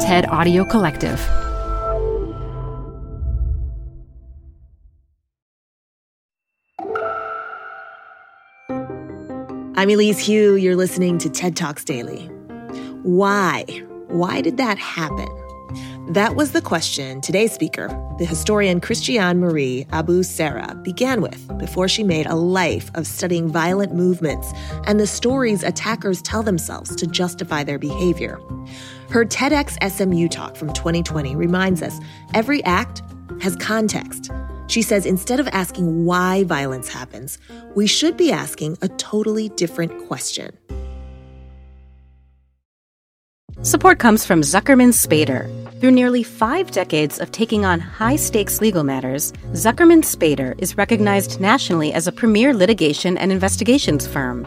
TED Audio Collective. I'm Elise Hu. You're listening to TED Talks Daily. Why? Why did that happen? That was the question today's speaker, the historian Christiane Marie Abu Sarah, began with before she made a life of studying violent movements and the stories attackers tell themselves to justify their behavior. Her TEDx SMU talk from 2020 reminds us every act has context she says instead of asking why violence happens, we should be asking a totally different question. Support comes from Zuckerman Spader. Through nearly five decades of taking on high stakes legal matters, Zuckerman Spader is recognized nationally as a premier litigation and investigations firm.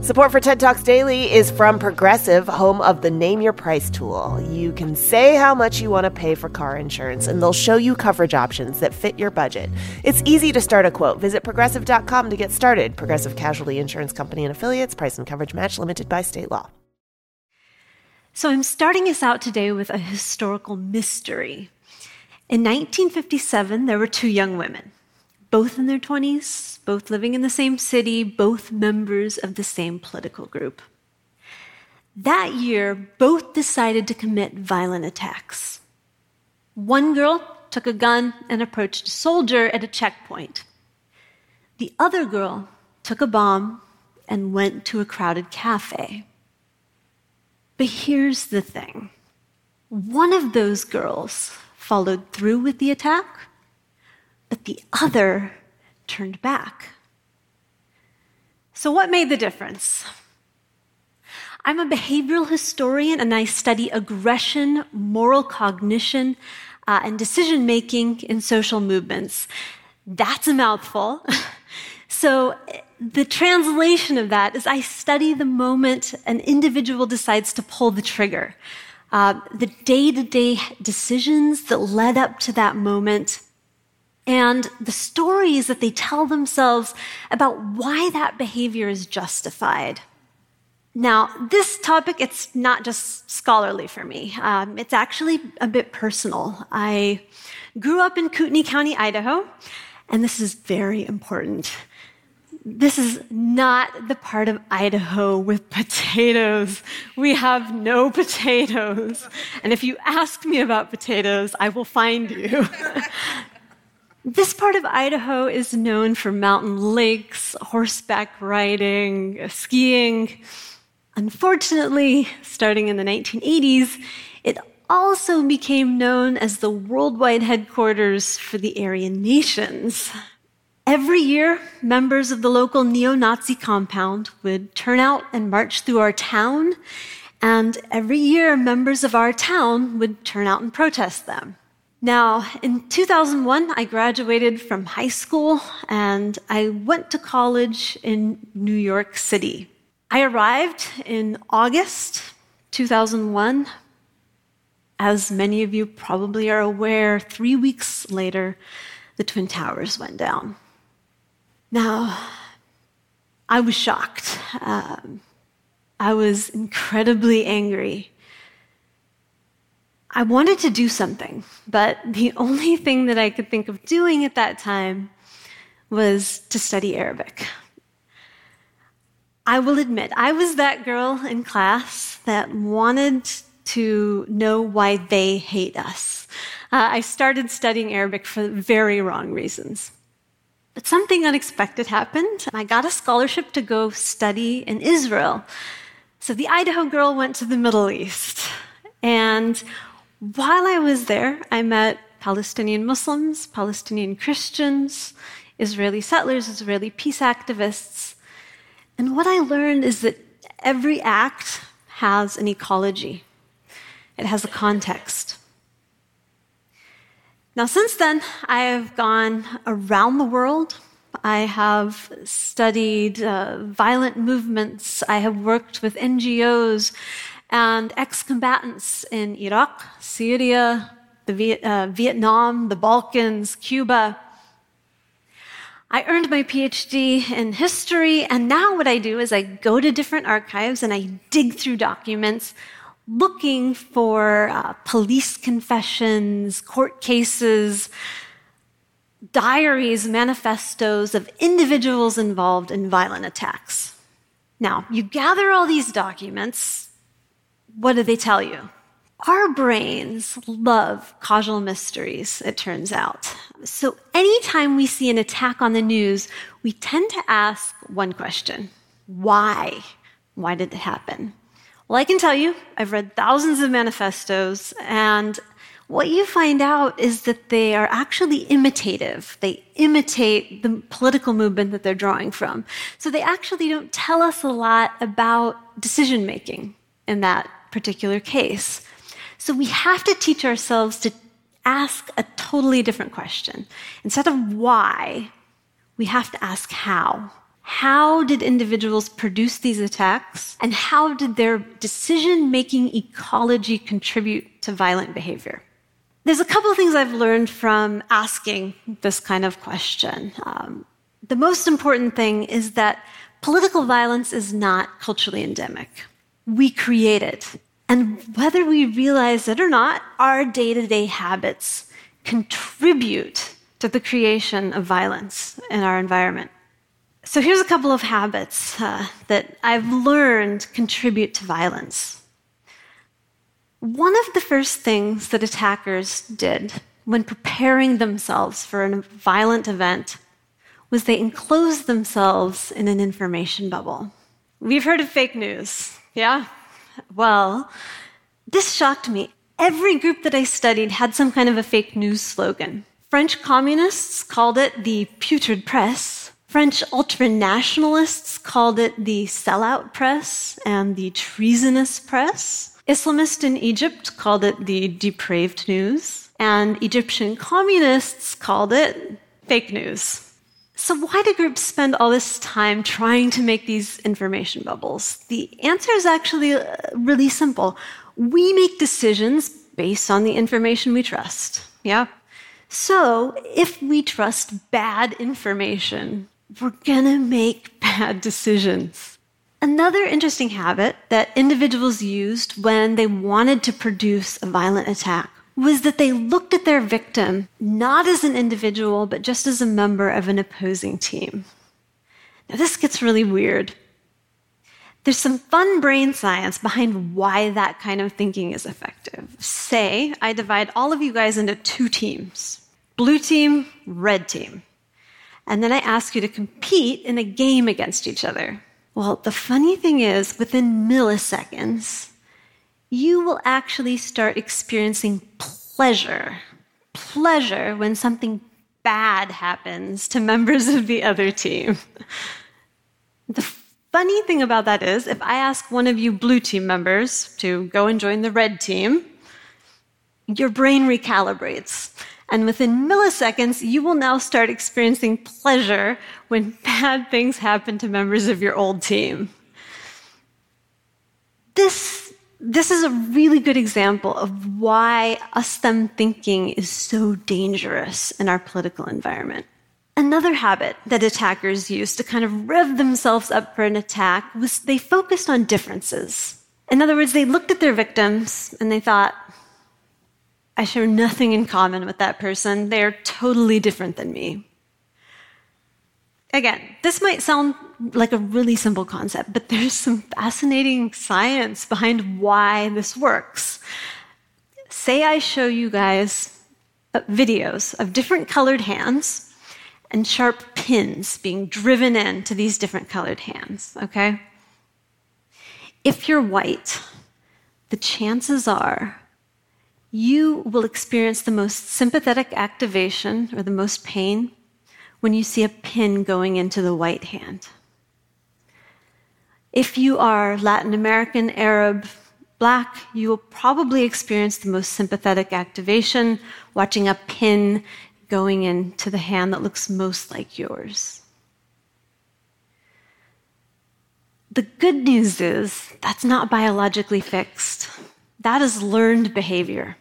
Support for TED Talks Daily is from Progressive, home of the Name Your Price tool. You can say how much you want to pay for car insurance, and they'll show you coverage options that fit your budget. It's easy to start a quote. Visit progressive.com to get started. Progressive Casualty Insurance Company and affiliates, price and coverage match limited by state law. So I'm starting us out today with a historical mystery. In 1957, there were two young women both in their 20s, both living in the same city, both members of the same political group. That year, both decided to commit violent attacks. One girl took a gun and approached a soldier at a checkpoint. The other girl took a bomb and went to a crowded cafe. But here's the thing one of those girls followed through with the attack, but the other turned back. So, what made the difference? I'm a behavioral historian and I study aggression, moral cognition, uh, and decision making in social movements. That's a mouthful. so, the translation of that is I study the moment an individual decides to pull the trigger, uh, the day to day decisions that led up to that moment and the stories that they tell themselves about why that behavior is justified. Now, this topic, it's not just scholarly for me. Um, it's actually a bit personal. I grew up in Kootenai County, Idaho, and this is very important. This is not the part of Idaho with potatoes. We have no potatoes. And if you ask me about potatoes, I will find you. This part of Idaho is known for mountain lakes, horseback riding, skiing. Unfortunately, starting in the 1980s, it also became known as the worldwide headquarters for the Aryan nations. Every year, members of the local neo Nazi compound would turn out and march through our town, and every year, members of our town would turn out and protest them. Now, in 2001, I graduated from high school and I went to college in New York City. I arrived in August 2001. As many of you probably are aware, three weeks later, the Twin Towers went down. Now, I was shocked. Um, I was incredibly angry. I wanted to do something, but the only thing that I could think of doing at that time was to study Arabic. I will admit, I was that girl in class that wanted to know why they hate us. Uh, I started studying Arabic for very wrong reasons. But something unexpected happened. I got a scholarship to go study in Israel. So the Idaho girl went to the Middle East. And While I was there, I met Palestinian Muslims, Palestinian Christians, Israeli settlers, Israeli peace activists. And what I learned is that every act has an ecology, it has a context. Now, since then, I have gone around the world. I have studied uh, violent movements. I have worked with NGOs and ex combatants in Iraq, Syria, the Viet, uh, Vietnam, the Balkans, Cuba. I earned my PhD in history, and now what I do is I go to different archives and I dig through documents looking for uh, police confessions, court cases, diaries, manifestos of individuals involved in violent attacks. Now, you gather all these documents. What do they tell you? Our brains love causal mysteries, it turns out. So anytime we see an attack on the news, we tend to ask one question Why? Why did it happen? Well, I can tell you, I've read thousands of manifestos, and what you find out is that they are actually imitative. They imitate the political movement that they're drawing from. So they actually don't tell us a lot about decision making in that particular case. So we have to teach ourselves to ask a totally different question. Instead of why, we have to ask how. How did individuals produce these attacks? And how did their decision making ecology contribute to violent behavior? There's a couple of things I've learned from asking this kind of question. Um, the most important thing is that political violence is not culturally endemic. We create it. And whether we realize it or not, our day to day habits contribute to the creation of violence in our environment. So here's a couple of habits uh, that I've learned contribute to violence. One of the first things that attackers did when preparing themselves for a violent event was they enclosed themselves in an information bubble. We've heard of fake news, yeah? Well, this shocked me. Every group that I studied had some kind of a fake news slogan. French communists called it the putrid press. French ultranationalists called it the sellout press and the treasonous press. Islamists in Egypt called it the depraved news. And Egyptian communists called it fake news. So, why do groups spend all this time trying to make these information bubbles? The answer is actually uh, really simple. We make decisions based on the information we trust. Yeah? So, if we trust bad information, we're gonna make bad decisions. Another interesting habit that individuals used when they wanted to produce a violent attack was that they looked at their victim not as an individual, but just as a member of an opposing team. Now, this gets really weird. There's some fun brain science behind why that kind of thinking is effective. Say, I divide all of you guys into two teams blue team, red team. And then I ask you to compete in a game against each other. Well, the funny thing is, within milliseconds, you will actually start experiencing pleasure. Pleasure when something bad happens to members of the other team. The funny thing about that is, if I ask one of you blue team members to go and join the red team, your brain recalibrates. And within milliseconds, you will now start experiencing pleasure when bad things happen to members of your old team. This this is a really good example of why us them thinking is so dangerous in our political environment. Another habit that attackers used to kind of rev themselves up for an attack was they focused on differences. In other words, they looked at their victims and they thought, I share nothing in common with that person. They're totally different than me. Again, this might sound like a really simple concept, but there's some fascinating science behind why this works. Say I show you guys uh, videos of different colored hands and sharp pins being driven into these different colored hands, okay? If you're white, the chances are you will experience the most sympathetic activation or the most pain when you see a pin going into the white hand. If you are Latin American, Arab, Black, you will probably experience the most sympathetic activation watching a pin going into the hand that looks most like yours. The good news is that's not biologically fixed. That is learned behavior,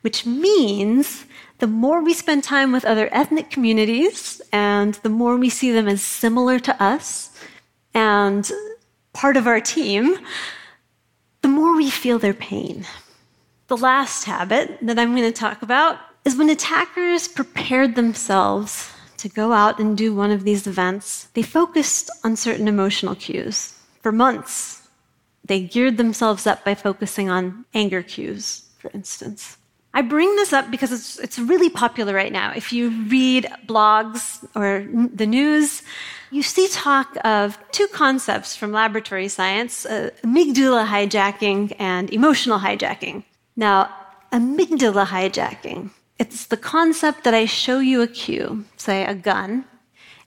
which means the more we spend time with other ethnic communities and the more we see them as similar to us and part of our team, the more we feel their pain. The last habit that I'm going to talk about is when attackers prepared themselves to go out and do one of these events, they focused on certain emotional cues. For months, they geared themselves up by focusing on anger cues, for instance. I bring this up because it's, it's really popular right now. If you read blogs or the news, you see talk of two concepts from laboratory science uh, amygdala hijacking and emotional hijacking. Now, amygdala hijacking, it's the concept that I show you a cue, say a gun,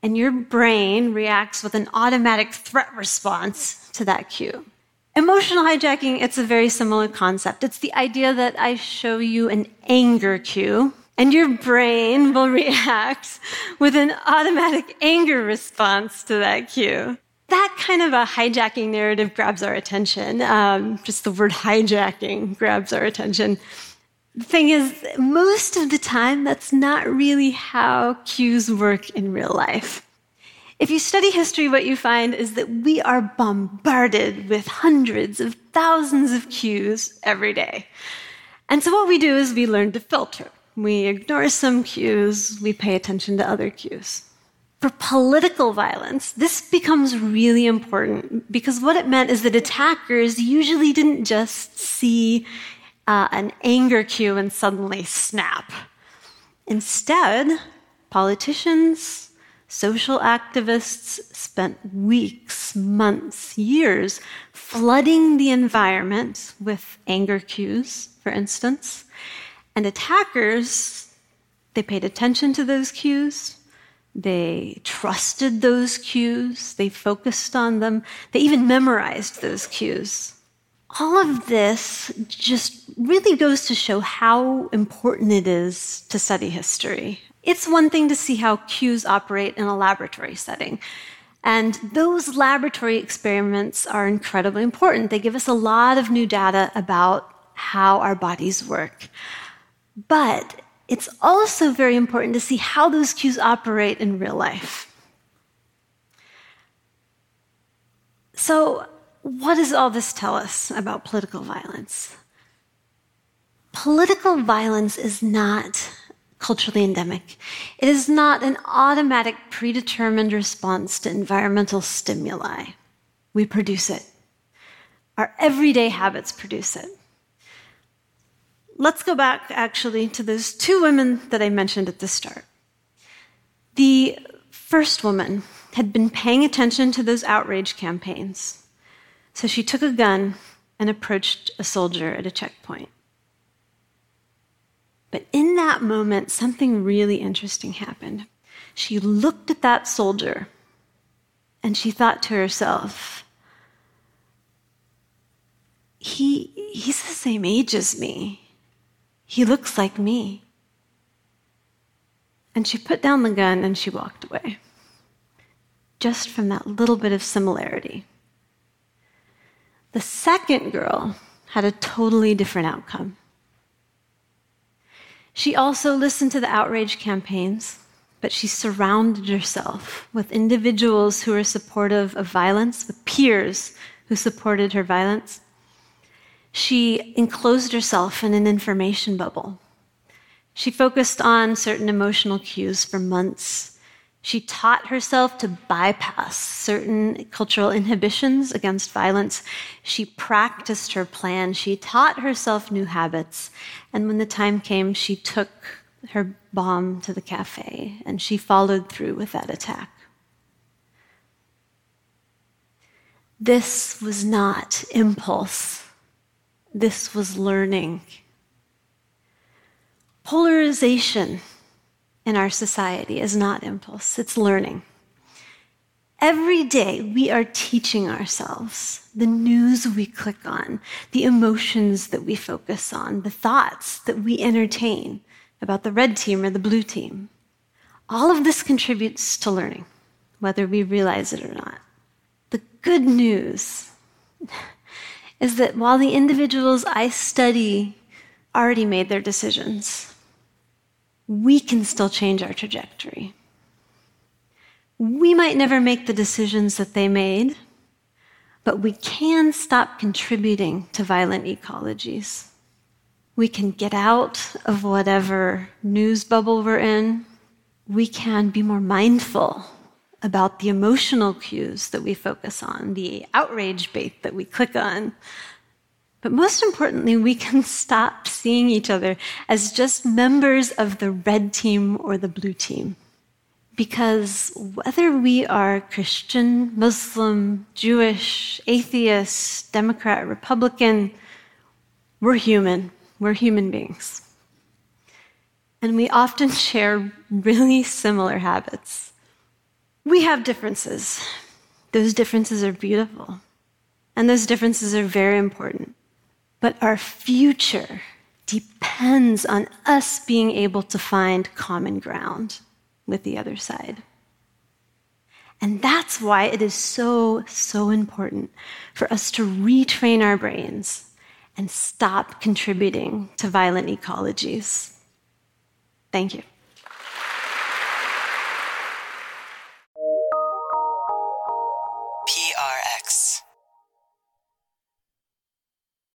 and your brain reacts with an automatic threat response to that cue. Emotional hijacking, it's a very similar concept. It's the idea that I show you an anger cue, and your brain will react with an automatic anger response to that cue. That kind of a hijacking narrative grabs our attention. Um, just the word hijacking grabs our attention. The thing is, most of the time, that's not really how cues work in real life. If you study history, what you find is that we are bombarded with hundreds of thousands of cues every day. And so what we do is we learn to filter. We ignore some cues, we pay attention to other cues. For political violence, this becomes really important because what it meant is that attackers usually didn't just see uh, an anger cue and suddenly snap. Instead, politicians, social activists spent weeks, months, years flooding the environment with anger cues, for instance. And attackers, they paid attention to those cues. They trusted those cues. They focused on them. They even memorized those cues. All of this just really goes to show how important it is to study history it's one thing to see how cues operate in a laboratory setting. And those laboratory experiments are incredibly important. They give us a lot of new data about how our bodies work. But it's also very important to see how those cues operate in real life. So, what does all this tell us about political violence? Political violence is not culturally endemic. It is not an automatic, predetermined response to environmental stimuli. We produce it. Our everyday habits produce it. Let's go back actually to those two women that I mentioned at the start. The first woman had been paying attention to those outrage campaigns. So she took a gun and approached a soldier at a checkpoint. But in that moment, something really interesting happened. She looked at that soldier and she thought to herself, he, he's the same age as me. He looks like me. And she put down the gun and she walked away. Just from that little bit of similarity. The second girl had a totally different outcome. She also listened to the outrage campaigns, but she surrounded herself with individuals who were supportive of violence, with peers who supported her violence. She enclosed herself in an information bubble. She focused on certain emotional cues for months she taught herself to bypass certain cultural inhibitions against violence. She practiced her plan. She taught herself new habits. And when the time came, she took her bomb to the cafe and she followed through with that attack. This was not impulse. This was learning. Polarization in our society is not impulse, it's learning. Every day, we are teaching ourselves the news we click on, the emotions that we focus on, the thoughts that we entertain about the red team or the blue team. All of this contributes to learning, whether we realize it or not. The good news is that while the individuals I study already made their decisions, we can still change our trajectory. We might never make the decisions that they made, but we can stop contributing to violent ecologies. We can get out of whatever news bubble we're in. We can be more mindful about the emotional cues that we focus on, the outrage bait that we click on. But most importantly, we can stop seeing each other as just members of the red team or the blue team. Because whether we are Christian, Muslim, Jewish, atheist, Democrat, Republican, we're human. We're human beings. And we often share really similar habits. We have differences. Those differences are beautiful. And those differences are very important. But our future depends on us being able to find common ground with the other side. And that's why it is so, so important for us to retrain our brains and stop contributing to violent ecologies. Thank you.